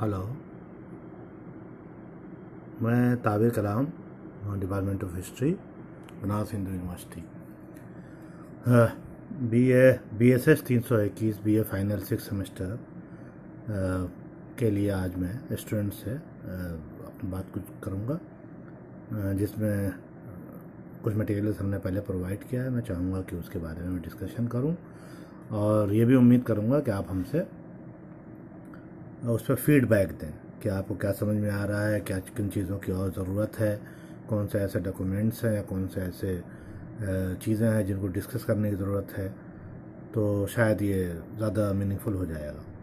Hello मैं Tabir Kalam department of history Banaras Hindu university B A B S S तीन सौ इक्कीस B A final six semester के लिए आज मैं स्टूडेंट से अपनी बात कुछ करूँगा। जिसमें कुछ मटेरियल्स हमने पहले प्रोवाइड किया है। मैं चाहूँगा कि उसके बारे में डिस्कशन करूँ। और ये भी उम्मीद करूँगा कि आप हमसे उस पर फीडबैक दें कि आपको क्या समझ में आ रहा है, क्या किन चीज़ों की और ज़रूरत है, कौन से ऐसे डॉक्यूमेंट्स हैं या कौन से ऐसे चीज़ें हैं जिनको डिस्कस करने की ज़रूरत है तो शायद ये ज़्यादा मीनिंगफुल हो जाएगा।